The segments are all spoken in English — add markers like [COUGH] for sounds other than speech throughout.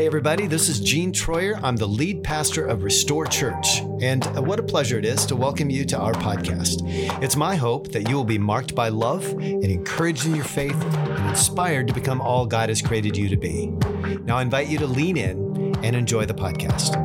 Hey, everybody, this is Gene Troyer. I'm the lead pastor of Restore Church. And uh, what a pleasure it is to welcome you to our podcast. It's my hope that you will be marked by love and encouraged in your faith and inspired to become all God has created you to be. Now, I invite you to lean in and enjoy the podcast.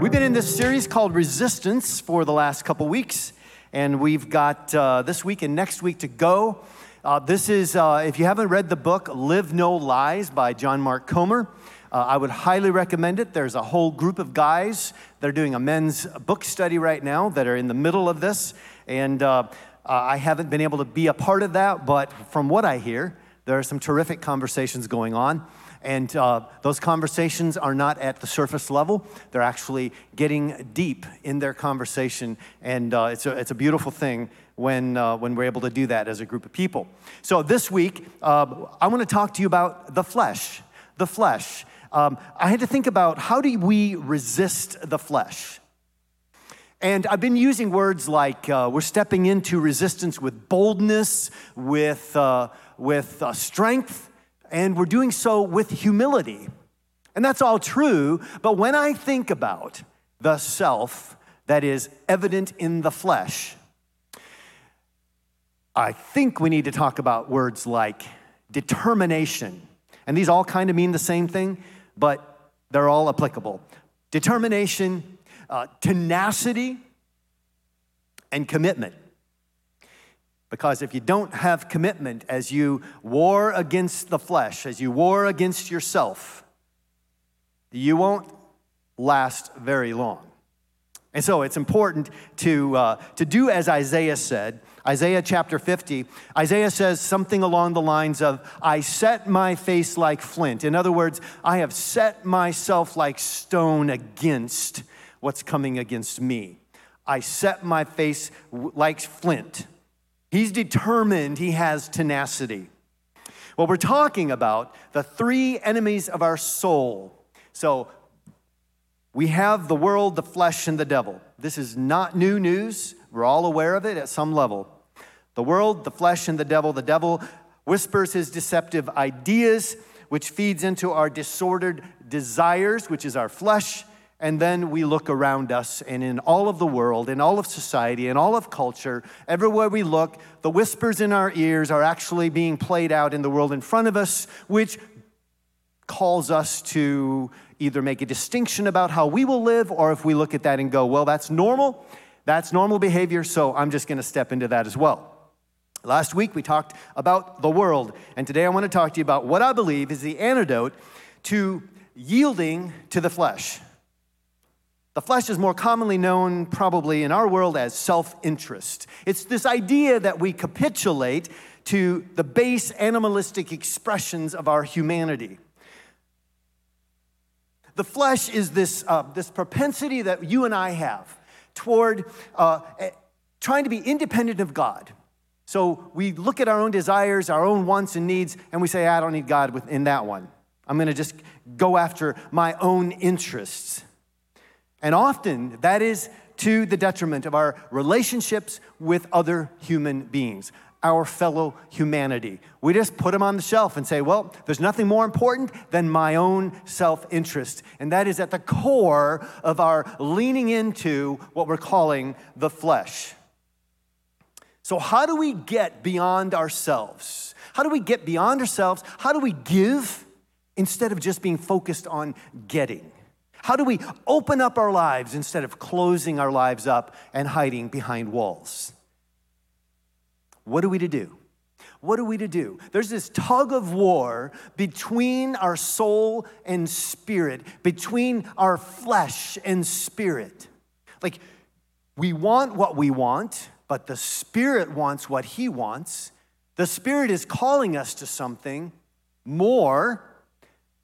We've been in this series called Resistance for the last couple weeks and we've got uh, this week and next week to go. Uh, this is, uh, if you haven't read the book Live No Lies by John Mark Comer, uh, I would highly recommend it. There's a whole group of guys that are doing a men's book study right now that are in the middle of this, and uh, uh, I haven't been able to be a part of that, but from what I hear, there are some terrific conversations going on. And uh, those conversations are not at the surface level. They're actually getting deep in their conversation. And uh, it's, a, it's a beautiful thing when, uh, when we're able to do that as a group of people. So this week, uh, I want to talk to you about the flesh. The flesh. Um, I had to think about how do we resist the flesh? And I've been using words like uh, we're stepping into resistance with boldness, with, uh, with strength and we're doing so with humility. And that's all true, but when I think about the self that is evident in the flesh, I think we need to talk about words like determination. And these all kind of mean the same thing, but they're all applicable. Determination, uh, tenacity, and commitment. Because if you don't have commitment as you war against the flesh, as you war against yourself, you won't last very long. And so it's important to, uh, to do as Isaiah said. Isaiah chapter 50, Isaiah says something along the lines of, I set my face like flint. In other words, I have set myself like stone against what's coming against me. I set my face like flint. He's determined, he has tenacity. Well, we're talking about the three enemies of our soul. So we have the world, the flesh, and the devil. This is not new news. We're all aware of it at some level. The world, the flesh, and the devil. The devil whispers his deceptive ideas, which feeds into our disordered desires, which is our flesh and then we look around us, and in all of the world, in all of society, in all of culture, everywhere we look, the whispers in our ears are actually being played out in the world in front of us, which calls us to either make a distinction about how we will live, or if we look at that and go, well, that's normal, that's normal behavior, so I'm just gonna step into that as well. Last week we talked about the world, and today I wanna to talk to you about what I believe is the antidote to yielding to the flesh. The flesh is more commonly known, probably in our world, as self interest. It's this idea that we capitulate to the base animalistic expressions of our humanity. The flesh is this, uh, this propensity that you and I have toward uh, eh, trying to be independent of God. So we look at our own desires, our own wants and needs, and we say, I don't need God in that one. I'm going to just go after my own interests. And often that is to the detriment of our relationships with other human beings, our fellow humanity. We just put them on the shelf and say, well, there's nothing more important than my own self interest. And that is at the core of our leaning into what we're calling the flesh. So, how do we get beyond ourselves? How do we get beyond ourselves? How do we give instead of just being focused on getting? How do we open up our lives instead of closing our lives up and hiding behind walls? What are we to do? What are we to do? There's this tug of war between our soul and spirit, between our flesh and spirit. Like, we want what we want, but the spirit wants what he wants. The spirit is calling us to something more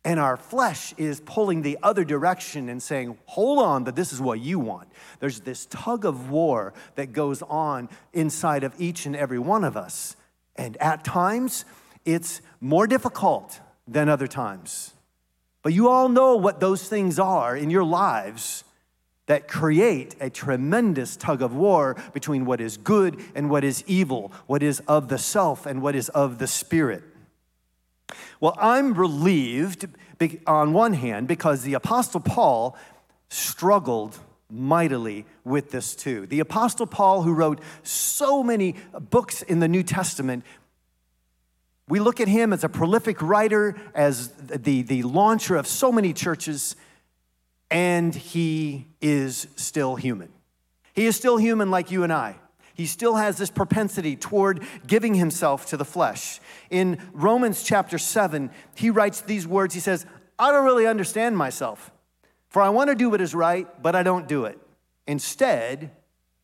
and our flesh is pulling the other direction and saying, hold on, but this is what you want. There's this tug of war that goes on inside of each and every one of us. And at times, it's more difficult than other times. But you all know what those things are in your lives that create a tremendous tug of war between what is good and what is evil, what is of the self and what is of the spirit. Well, I'm relieved on one hand because the Apostle Paul struggled mightily with this too. The Apostle Paul, who wrote so many books in the New Testament, we look at him as a prolific writer, as the, the launcher of so many churches and he is still human. He is still human like you and I. He still has this propensity toward giving himself to the flesh. In Romans chapter 7, he writes these words He says, I don't really understand myself, for I want to do what is right, but I don't do it. Instead,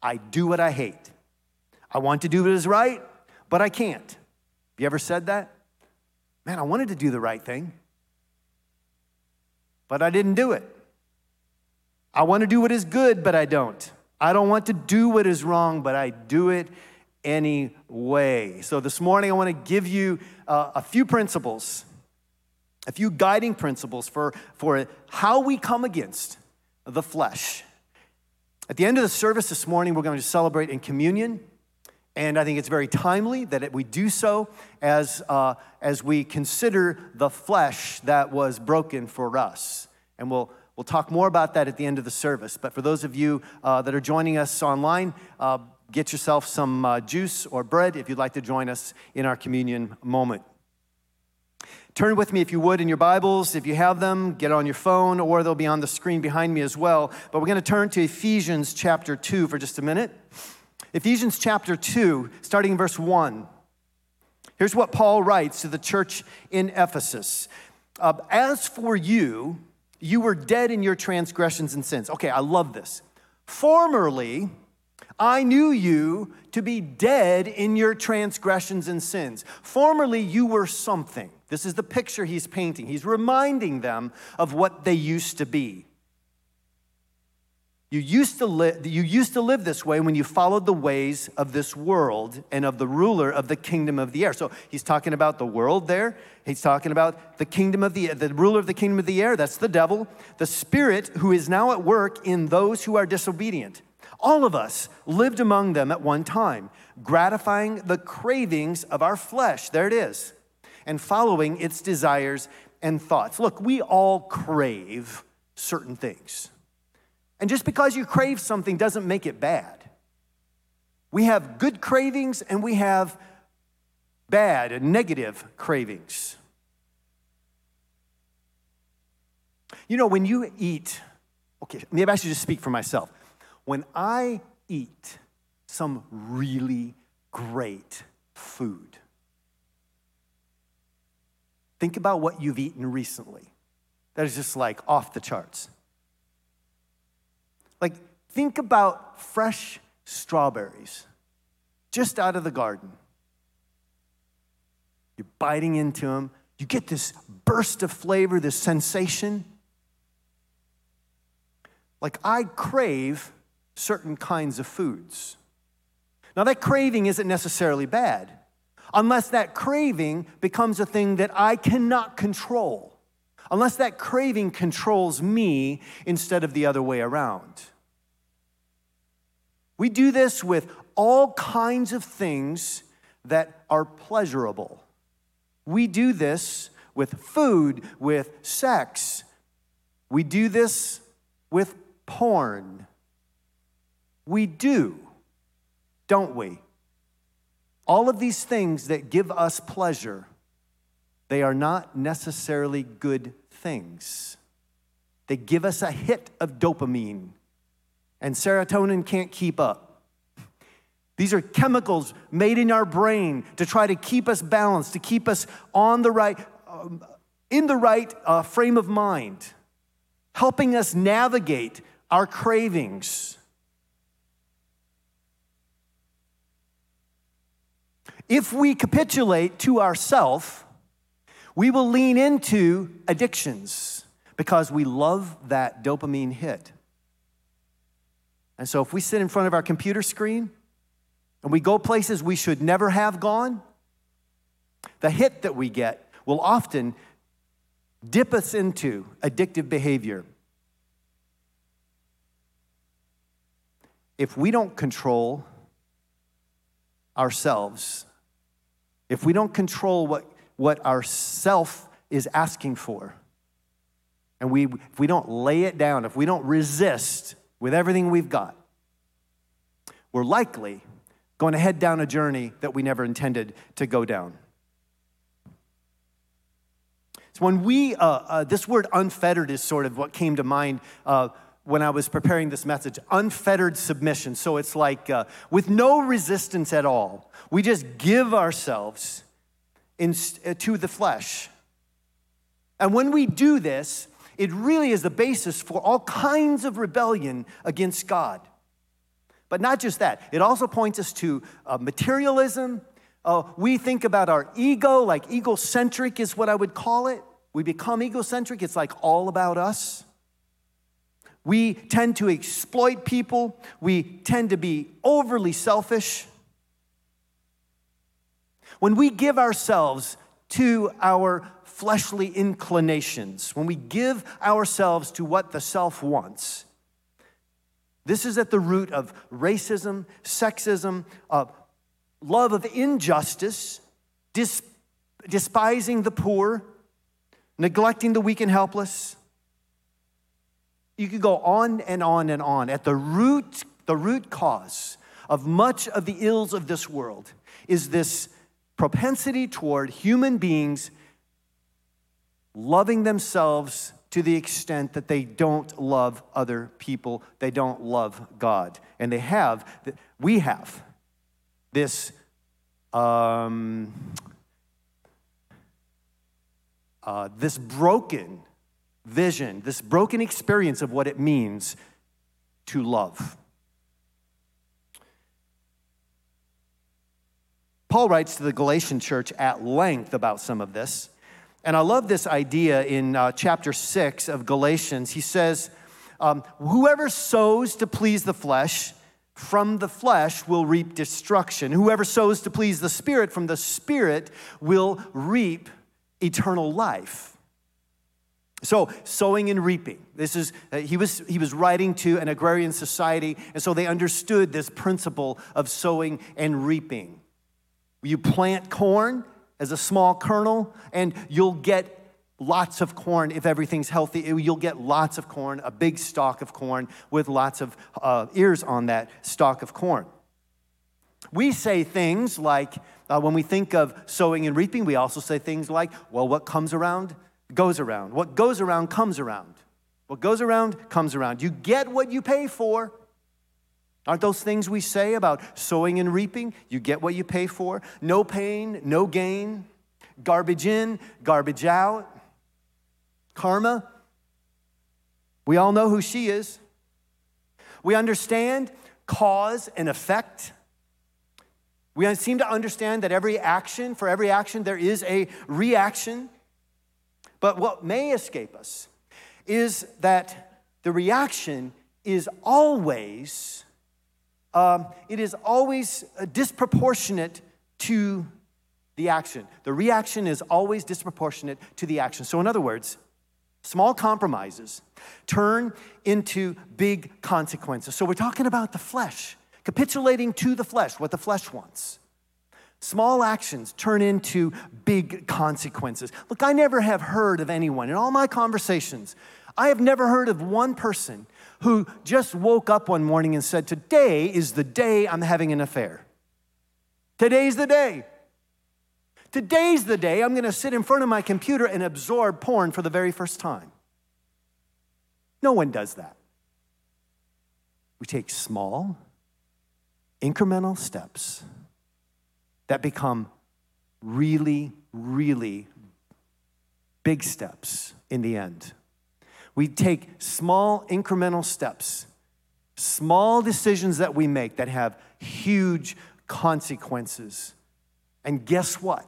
I do what I hate. I want to do what is right, but I can't. Have you ever said that? Man, I wanted to do the right thing, but I didn't do it. I want to do what is good, but I don't. I don't want to do what is wrong, but I do it anyway. So this morning, I want to give you uh, a few principles, a few guiding principles for, for how we come against the flesh. At the end of the service this morning, we're going to celebrate in communion. And I think it's very timely that we do so as, uh, as we consider the flesh that was broken for us. And we'll We'll talk more about that at the end of the service. But for those of you uh, that are joining us online, uh, get yourself some uh, juice or bread if you'd like to join us in our communion moment. Turn with me, if you would, in your Bibles. If you have them, get on your phone, or they'll be on the screen behind me as well. But we're going to turn to Ephesians chapter 2 for just a minute. Ephesians chapter 2, starting in verse 1. Here's what Paul writes to the church in Ephesus uh, As for you, you were dead in your transgressions and sins. Okay, I love this. Formerly, I knew you to be dead in your transgressions and sins. Formerly, you were something. This is the picture he's painting. He's reminding them of what they used to be. You used, to li- you used to live this way when you followed the ways of this world and of the ruler of the kingdom of the air. So he's talking about the world there. He's talking about the kingdom of the the ruler of the kingdom of the air. That's the devil, the spirit who is now at work in those who are disobedient. All of us lived among them at one time, gratifying the cravings of our flesh. There it is. And following its desires and thoughts. Look, we all crave certain things. And just because you crave something doesn't make it bad. We have good cravings and we have bad and negative cravings. You know, when you eat, okay, maybe I should just speak for myself. When I eat some really great food, think about what you've eaten recently. That is just like off the charts. Like, think about fresh strawberries just out of the garden. You're biting into them, you get this burst of flavor, this sensation. Like, I crave certain kinds of foods. Now, that craving isn't necessarily bad, unless that craving becomes a thing that I cannot control unless that craving controls me instead of the other way around. We do this with all kinds of things that are pleasurable. We do this with food, with sex. We do this with porn. We do, don't we? All of these things that give us pleasure they are not necessarily good things. They give us a hit of dopamine, and serotonin can't keep up. These are chemicals made in our brain to try to keep us balanced, to keep us on the right, um, in the right uh, frame of mind, helping us navigate our cravings. If we capitulate to ourself, we will lean into addictions because we love that dopamine hit. And so if we sit in front of our computer screen and we go places we should never have gone, the hit that we get will often dip us into addictive behavior. if we don't control ourselves, if we don't control what, what our self is asking for, and we, if we don't lay it down, if we don't resist with everything we've got, we're likely going to head down a journey that we never intended to go down. So when we, uh, uh, this word unfettered is sort of what came to mind uh, when I was preparing this message unfettered submission. So it's like uh, with no resistance at all, we just give ourselves in, uh, to the flesh. And when we do this, it really is the basis for all kinds of rebellion against God. But not just that, it also points us to uh, materialism. Uh, we think about our ego, like egocentric is what I would call it. We become egocentric, it's like all about us. We tend to exploit people, we tend to be overly selfish. When we give ourselves to our fleshly inclinations, when we give ourselves to what the self wants, this is at the root of racism, sexism, uh, love of injustice, dis- despising the poor, neglecting the weak and helpless. You could go on and on and on. At the root, the root cause of much of the ills of this world is this propensity toward human beings loving themselves to the extent that they don't love other people, they don't love God. And they have, we have this um, uh, this broken vision, this broken experience of what it means to love. Paul writes to the Galatian church at length about some of this. And I love this idea in uh, chapter 6 of Galatians. He says, um, Whoever sows to please the flesh, from the flesh will reap destruction. Whoever sows to please the Spirit, from the Spirit will reap eternal life. So, sowing and reaping. This is, uh, he, was, he was writing to an agrarian society, and so they understood this principle of sowing and reaping. You plant corn, as a small kernel, and you'll get lots of corn if everything's healthy. You'll get lots of corn, a big stalk of corn with lots of uh, ears on that stalk of corn. We say things like, uh, when we think of sowing and reaping, we also say things like, well, what comes around goes around. What goes around comes around. What goes around comes around. You get what you pay for. Aren't those things we say about sowing and reaping? You get what you pay for. No pain, no gain. Garbage in, garbage out. Karma. We all know who she is. We understand cause and effect. We seem to understand that every action, for every action, there is a reaction. But what may escape us is that the reaction is always um, it is always uh, disproportionate to the action. The reaction is always disproportionate to the action. So, in other words, small compromises turn into big consequences. So, we're talking about the flesh, capitulating to the flesh, what the flesh wants. Small actions turn into big consequences. Look, I never have heard of anyone in all my conversations, I have never heard of one person who just woke up one morning and said, Today is the day I'm having an affair. Today's the day. Today's the day I'm going to sit in front of my computer and absorb porn for the very first time. No one does that. We take small, incremental steps that become really, really big steps in the end. We take small incremental steps, small decisions that we make that have huge consequences. And guess what?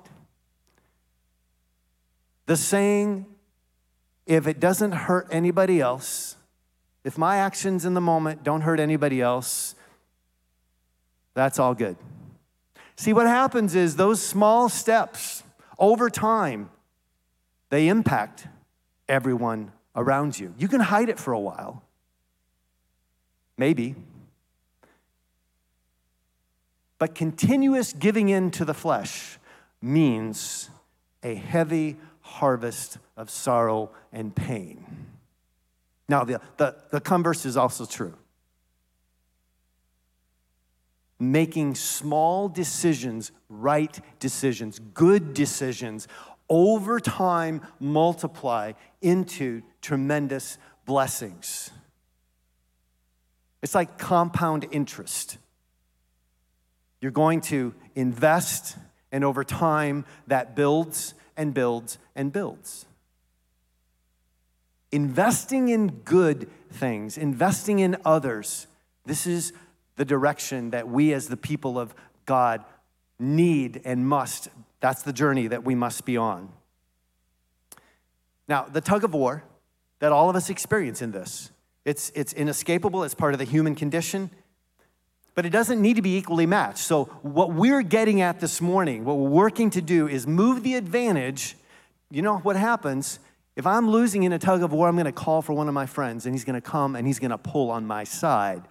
The saying, if it doesn't hurt anybody else, if my actions in the moment don't hurt anybody else, that's all good. See, what happens is those small steps over time, they impact everyone around you. You can hide it for a while. Maybe. But continuous giving in to the flesh means a heavy harvest of sorrow and pain. Now, the, the, the converse is also true. Making small decisions, right decisions, good decisions, over time multiply into tremendous blessings. It's like compound interest. You're going to invest, and over time, that builds and builds and builds. Investing in good things, investing in others, this is the direction that we as the people of God need and must. That's the journey that we must be on. Now, the tug of war that all of us experience in this, it's, it's inescapable, it's part of the human condition, but it doesn't need to be equally matched. So, what we're getting at this morning, what we're working to do is move the advantage. You know what happens? If I'm losing in a tug of war, I'm going to call for one of my friends, and he's going to come and he's going to pull on my side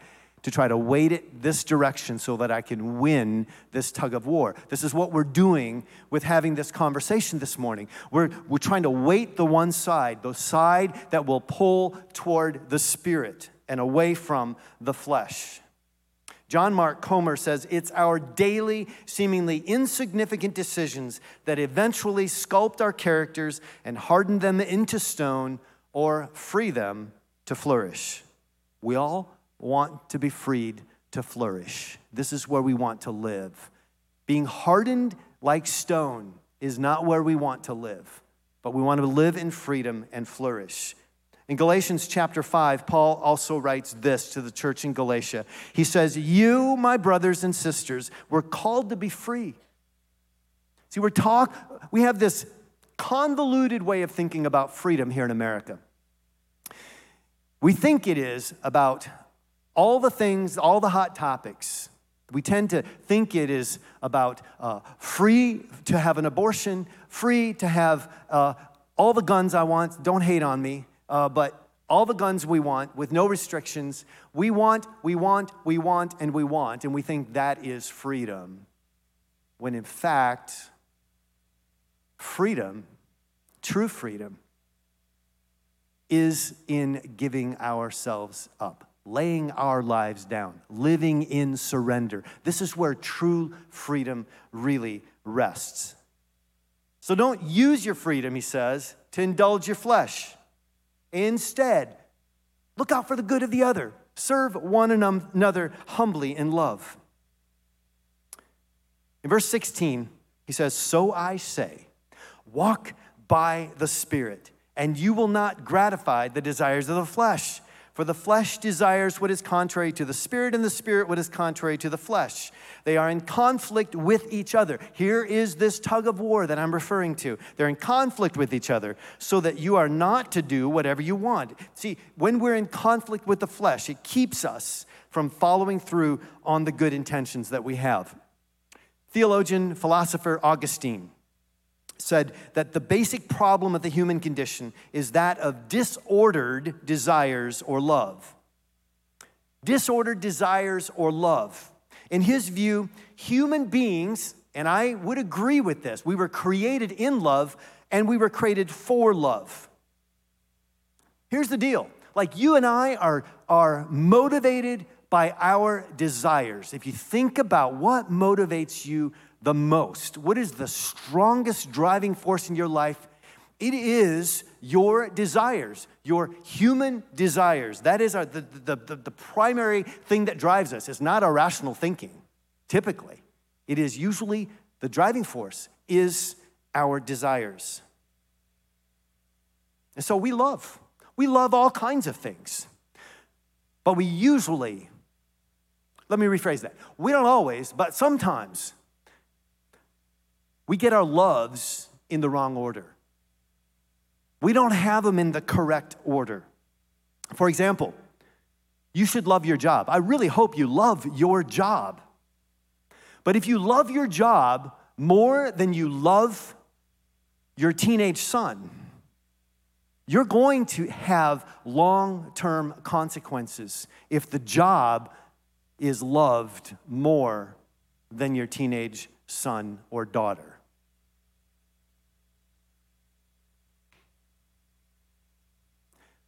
to try to weight it this direction so that I can win this tug of war. This is what we're doing with having this conversation this morning. We're, we're trying to weight the one side, the side that will pull toward the spirit and away from the flesh. John Mark Comer says it's our daily, seemingly insignificant decisions that eventually sculpt our characters and harden them into stone or free them to flourish. We all want to be freed to flourish. This is where we want to live. Being hardened like stone is not where we want to live, but we want to live in freedom and flourish. In Galatians chapter 5, Paul also writes this to the church in Galatia. He says, You, my brothers and sisters, were called to be free. See, we're talk, we have this convoluted way of thinking about freedom here in America. We think it is about all the things, all the hot topics. We tend to think it is about uh, free to have an abortion, free to have uh, all the guns I want, don't hate on me, uh, but all the guns we want with no restrictions. We want, we want, we want, and we want, and we think that is freedom. When in fact, freedom, true freedom, is in giving ourselves up laying our lives down, living in surrender. This is where true freedom really rests. So don't use your freedom, he says, to indulge your flesh. Instead, look out for the good of the other. Serve one another humbly in love. In verse 16, he says, So I say, walk by the Spirit, and you will not gratify the desires of the flesh. For the flesh desires what is contrary to the spirit, and the spirit what is contrary to the flesh. They are in conflict with each other. Here is this tug of war that I'm referring to. They're in conflict with each other, so that you are not to do whatever you want. See, when we're in conflict with the flesh, it keeps us from following through on the good intentions that we have. Theologian, philosopher Augustine said that the basic problem of the human condition is that of disordered desires or love. Disordered desires or love. In his view, human beings, and I would agree with this, we were created in love and we were created for love. Here's the deal like you and I are, are motivated by our desires. If you think about what motivates you the most? What is the strongest driving force in your life? It is your desires, your human desires. That is our, the, the, the, the primary thing that drives us. It's not our rational thinking, typically. It is usually the driving force is our desires. And so we love. We love all kinds of things. But we usually, let me rephrase that. We don't always, but sometimes we get our loves in the wrong order. We don't have them in the correct order. For example, you should love your job. I really hope you love your job. But if you love your job more than you love your teenage son, you're going to have long term consequences if the job is loved more than your teenage son or daughter.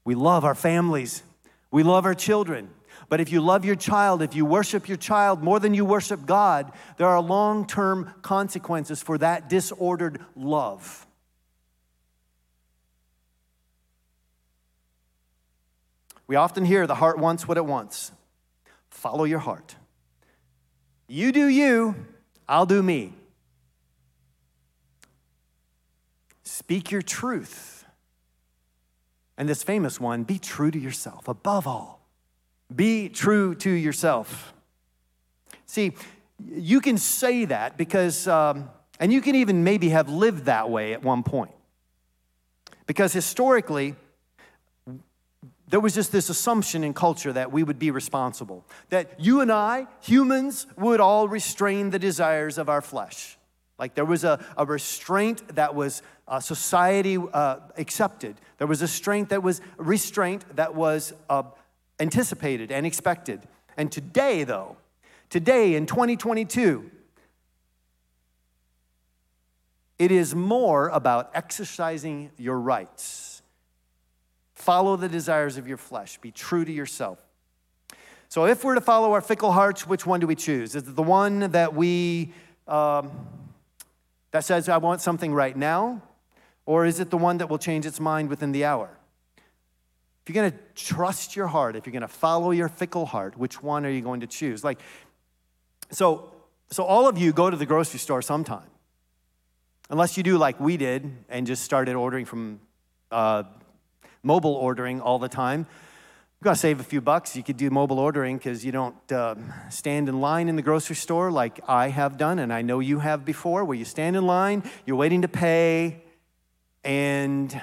We love our families. We love our children. But if you love your child, if you worship your child more than you worship God, there are long term consequences for that disordered love. We often hear the heart wants what it wants. Follow your heart. You do you, I'll do me. Speak your truth. And this famous one be true to yourself above all. Be true to yourself. See, you can say that because, um, and you can even maybe have lived that way at one point. Because historically, there was just this assumption in culture that we would be responsible, that you and I, humans, would all restrain the desires of our flesh. Like there was a, a restraint that was uh, society uh, accepted. There was a strength that was restraint that was uh, anticipated and expected. And today, though, today in 2022, it is more about exercising your rights. Follow the desires of your flesh, be true to yourself. So, if we're to follow our fickle hearts, which one do we choose? Is it the one that we um, that says, "I want something right now," or is it the one that will change its mind within the hour? If you're going to trust your heart, if you're going to follow your fickle heart, which one are you going to choose? Like, so, so all of you go to the grocery store sometime, unless you do like we did and just started ordering from uh, mobile ordering all the time. You've got to save a few bucks. You could do mobile ordering because you don't uh, stand in line in the grocery store like I have done, and I know you have before, where you stand in line, you're waiting to pay, and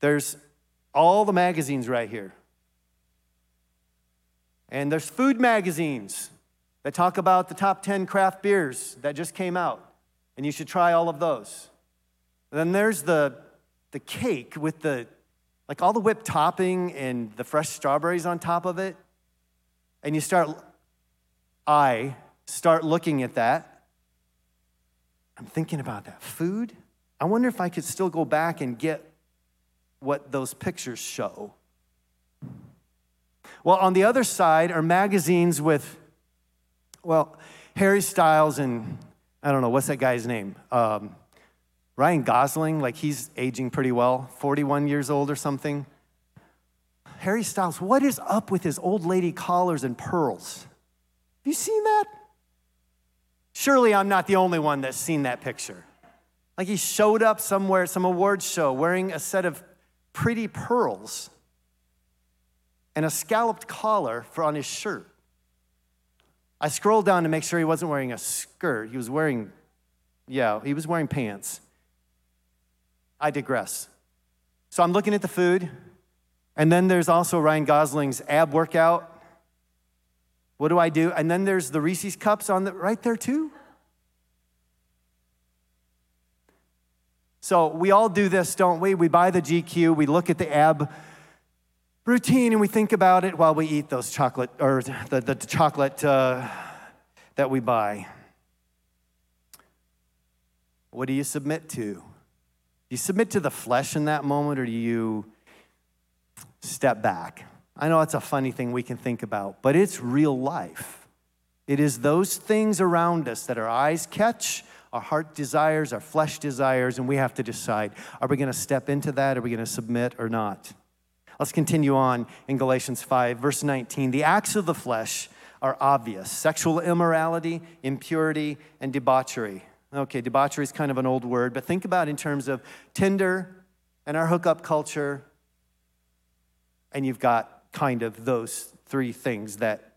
there's all the magazines right here. And there's food magazines that talk about the top 10 craft beers that just came out, and you should try all of those. And then there's the, the cake with the, like all the whipped topping and the fresh strawberries on top of it. And you start, I start looking at that. I'm thinking about that food. I wonder if I could still go back and get what those pictures show. Well, on the other side are magazines with, well, Harry Styles and I don't know, what's that guy's name? Um, Ryan Gosling, like he's aging pretty well, 41 years old or something. Harry Styles, what is up with his old lady collars and pearls? Have you seen that? Surely I'm not the only one that's seen that picture. Like he showed up somewhere, some awards show, wearing a set of pretty pearls and a scalloped collar for on his shirt. I scrolled down to make sure he wasn't wearing a skirt. He was wearing, yeah, he was wearing pants. I digress. So I'm looking at the food, and then there's also Ryan Gosling's ab workout. What do I do? And then there's the Reese's cups on the right there too. So we all do this, don't we? We buy the GQ, we look at the ab routine, and we think about it while we eat those chocolate or the, the chocolate uh, that we buy. What do you submit to? Do you submit to the flesh in that moment, or do you step back? I know it's a funny thing we can think about, but it's real life. It is those things around us that our eyes catch our heart desires, our flesh desires, and we have to decide are we going to step into that? Are we going to submit or not? Let's continue on in Galatians 5, verse 19. The acts of the flesh are obvious sexual immorality, impurity, and debauchery. Okay, debauchery is kind of an old word, but think about in terms of Tinder and our hookup culture, and you've got kind of those three things that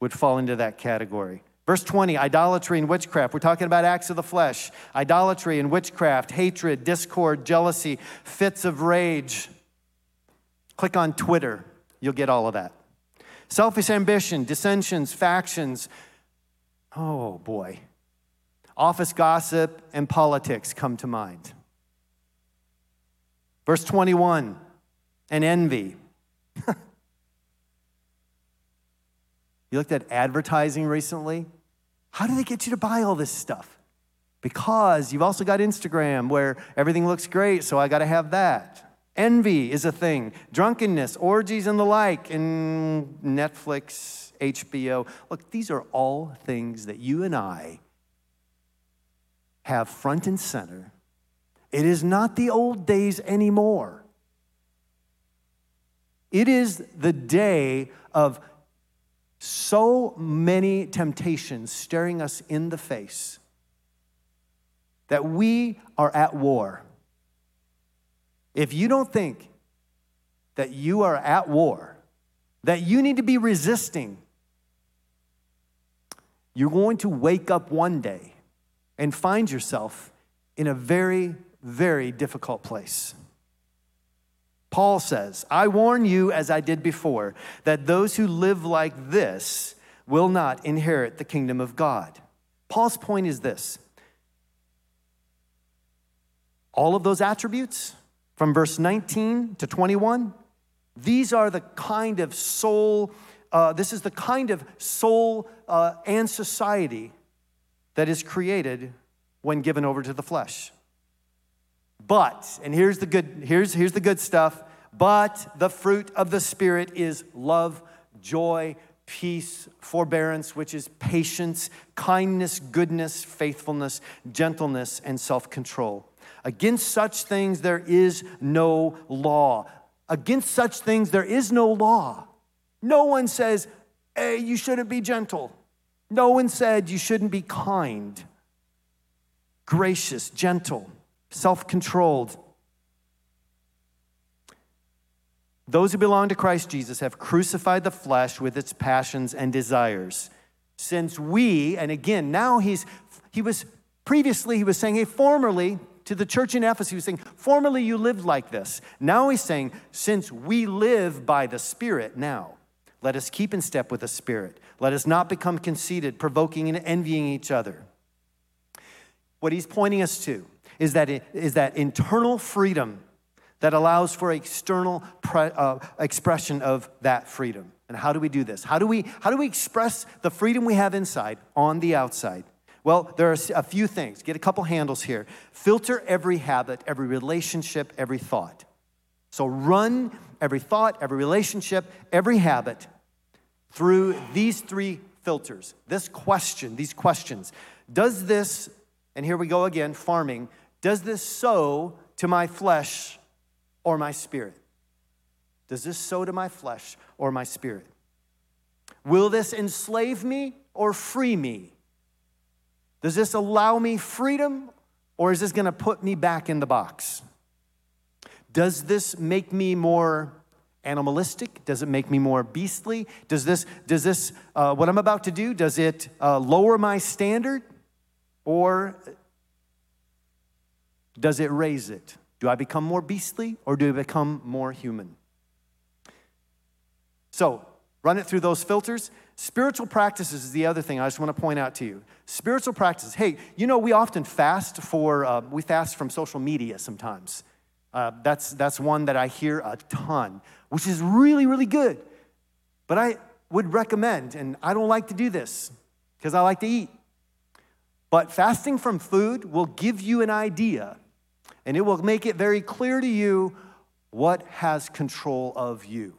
would fall into that category. Verse 20, idolatry and witchcraft. We're talking about acts of the flesh. Idolatry and witchcraft, hatred, discord, jealousy, fits of rage. Click on Twitter, you'll get all of that. Selfish ambition, dissensions, factions. Oh boy. Office gossip and politics come to mind. Verse 21, and envy. [LAUGHS] You looked at advertising recently? How do they get you to buy all this stuff? Because you've also got Instagram where everything looks great, so I got to have that. Envy is a thing, drunkenness, orgies, and the like, and Netflix, HBO. Look, these are all things that you and I have front and center. It is not the old days anymore. It is the day of so many temptations staring us in the face that we are at war. If you don't think that you are at war, that you need to be resisting, you're going to wake up one day and find yourself in a very, very difficult place. Paul says, I warn you, as I did before, that those who live like this will not inherit the kingdom of God. Paul's point is this all of those attributes from verse 19 to 21, these are the kind of soul, uh, this is the kind of soul uh, and society that is created when given over to the flesh. But, and here's the good, here's, here's the good stuff, but the fruit of the Spirit is love, joy, peace, forbearance, which is patience, kindness, goodness, faithfulness, gentleness, and self control. Against such things there is no law. Against such things there is no law. No one says, hey, you shouldn't be gentle. No one said you shouldn't be kind, gracious, gentle self controlled. Those who belong to Christ Jesus have crucified the flesh with its passions and desires. Since we, and again, now he's, he was, previously he was saying, hey, formerly, to the church in Ephesus, he was saying, formerly you lived like this. Now he's saying, since we live by the Spirit now, let us keep in step with the Spirit. Let us not become conceited, provoking and envying each other. What he's pointing us to is that, is that internal freedom that allows for external pre, uh, expression of that freedom. And how do we do this? How do we, how do we express the freedom we have inside on the outside? Well, there are a few things. Get a couple handles here. Filter every habit, every relationship, every thought. So run every thought, every relationship, every habit through these three filters. This question, these questions. Does this, and here we go again, farming, does this sow to my flesh or my spirit? Does this sow to my flesh or my spirit? Will this enslave me or free me? Does this allow me freedom or is this going to put me back in the box? Does this make me more animalistic? Does it make me more beastly? Does this, does this uh, what I'm about to do, does it uh, lower my standard? Or does it raise it? Do I become more beastly or do I become more human? So, run it through those filters. Spiritual practices is the other thing I just want to point out to you. Spiritual practices. Hey, you know, we often fast for, uh, we fast from social media sometimes. Uh, that's, that's one that I hear a ton, which is really, really good. But I would recommend, and I don't like to do this because I like to eat, but fasting from food will give you an idea and it will make it very clear to you what has control of you.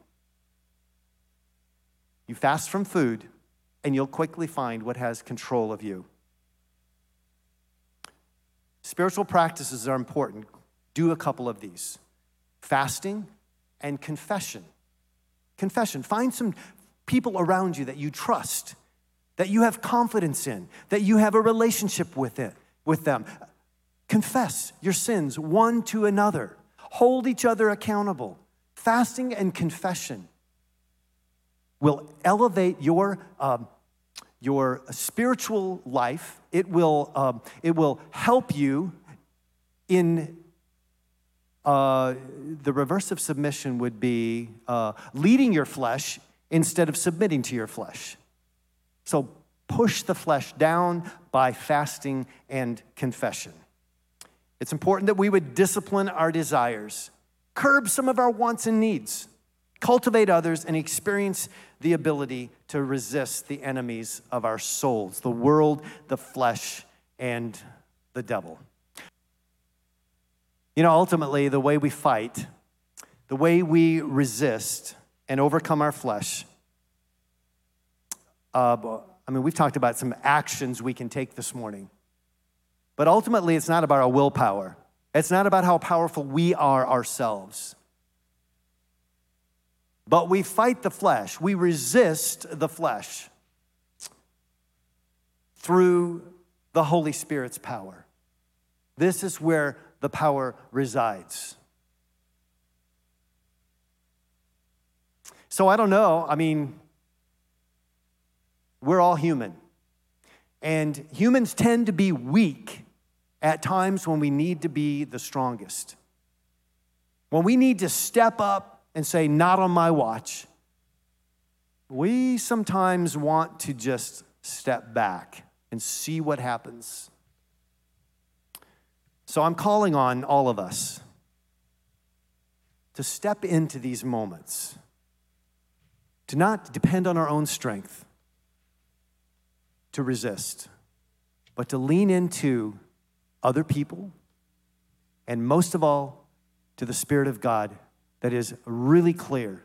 You fast from food, and you'll quickly find what has control of you. Spiritual practices are important. Do a couple of these fasting and confession. Confession. Find some people around you that you trust, that you have confidence in, that you have a relationship with, it, with them. Confess your sins one to another, hold each other accountable. Fasting and confession will elevate your, um, your spiritual life. It will, um, it will help you in uh, the reverse of submission would be uh, leading your flesh instead of submitting to your flesh. So push the flesh down by fasting and confession. It's important that we would discipline our desires, curb some of our wants and needs, cultivate others, and experience the ability to resist the enemies of our souls the world, the flesh, and the devil. You know, ultimately, the way we fight, the way we resist and overcome our flesh, uh, I mean, we've talked about some actions we can take this morning. But ultimately, it's not about our willpower. It's not about how powerful we are ourselves. But we fight the flesh, we resist the flesh through the Holy Spirit's power. This is where the power resides. So I don't know. I mean, we're all human. And humans tend to be weak at times when we need to be the strongest. When we need to step up and say, Not on my watch, we sometimes want to just step back and see what happens. So I'm calling on all of us to step into these moments, to not depend on our own strength to resist, but to lean into other people, and most of all, to the Spirit of God that is really clear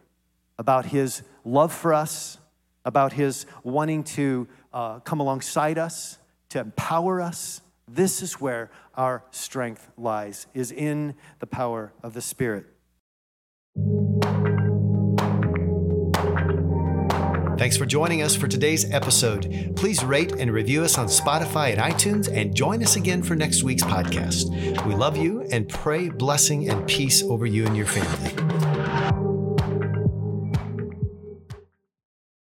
about His love for us, about His wanting to uh, come alongside us, to empower us. This is where our strength lies, is in the power of the Spirit. Thanks for joining us for today's episode. Please rate and review us on Spotify and iTunes and join us again for next week's podcast. We love you and pray blessing and peace over you and your family.